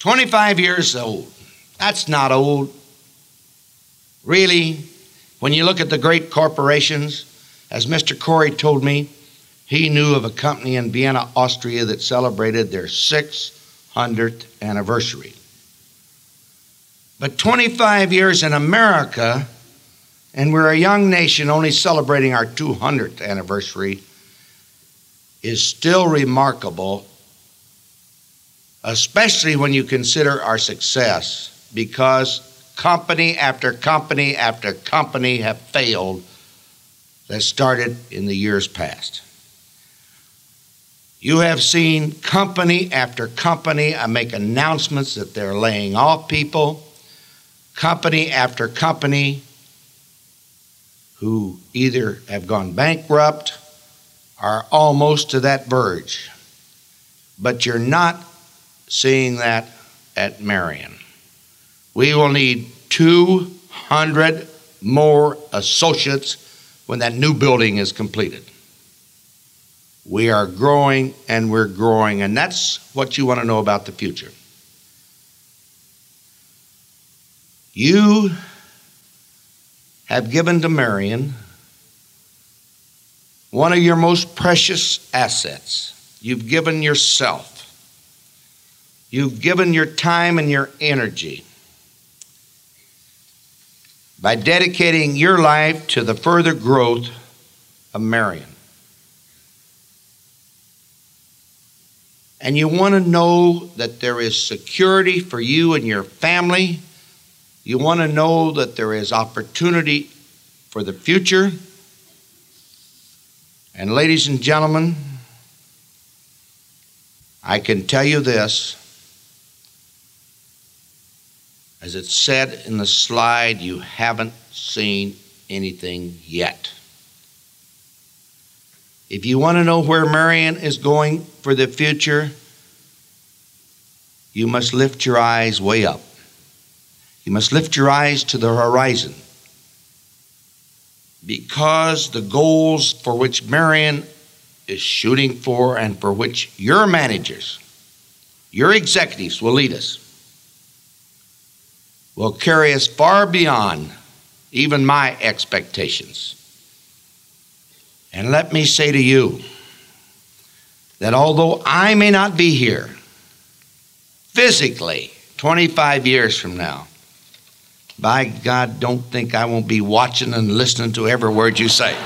25 years old. That's not old. Really, when you look at the great corporations, as Mr. Corey told me, he knew of a company in Vienna, Austria that celebrated their 600th anniversary. But 25 years in America, and we're a young nation only celebrating our 200th anniversary, is still remarkable, especially when you consider our success, because company after company after company have failed that started in the years past. You have seen company after company I make announcements that they're laying off people, company after company who either have gone bankrupt are almost to that verge. But you're not seeing that at Marion. We will need 200 more associates when that new building is completed. We are growing and we're growing, and that's what you want to know about the future. You have given to Marion one of your most precious assets. You've given yourself. You've given your time and your energy by dedicating your life to the further growth of Marion. And you want to know that there is security for you and your family. You want to know that there is opportunity for the future. And, ladies and gentlemen, I can tell you this. As it said in the slide, you haven't seen anything yet. If you want to know where Marion is going for the future, you must lift your eyes way up. You must lift your eyes to the horizon because the goals for which Marion is shooting for and for which your managers, your executives will lead us, will carry us far beyond even my expectations. And let me say to you that although I may not be here physically 25 years from now, by God, don't think I won't be watching and listening to every word you say.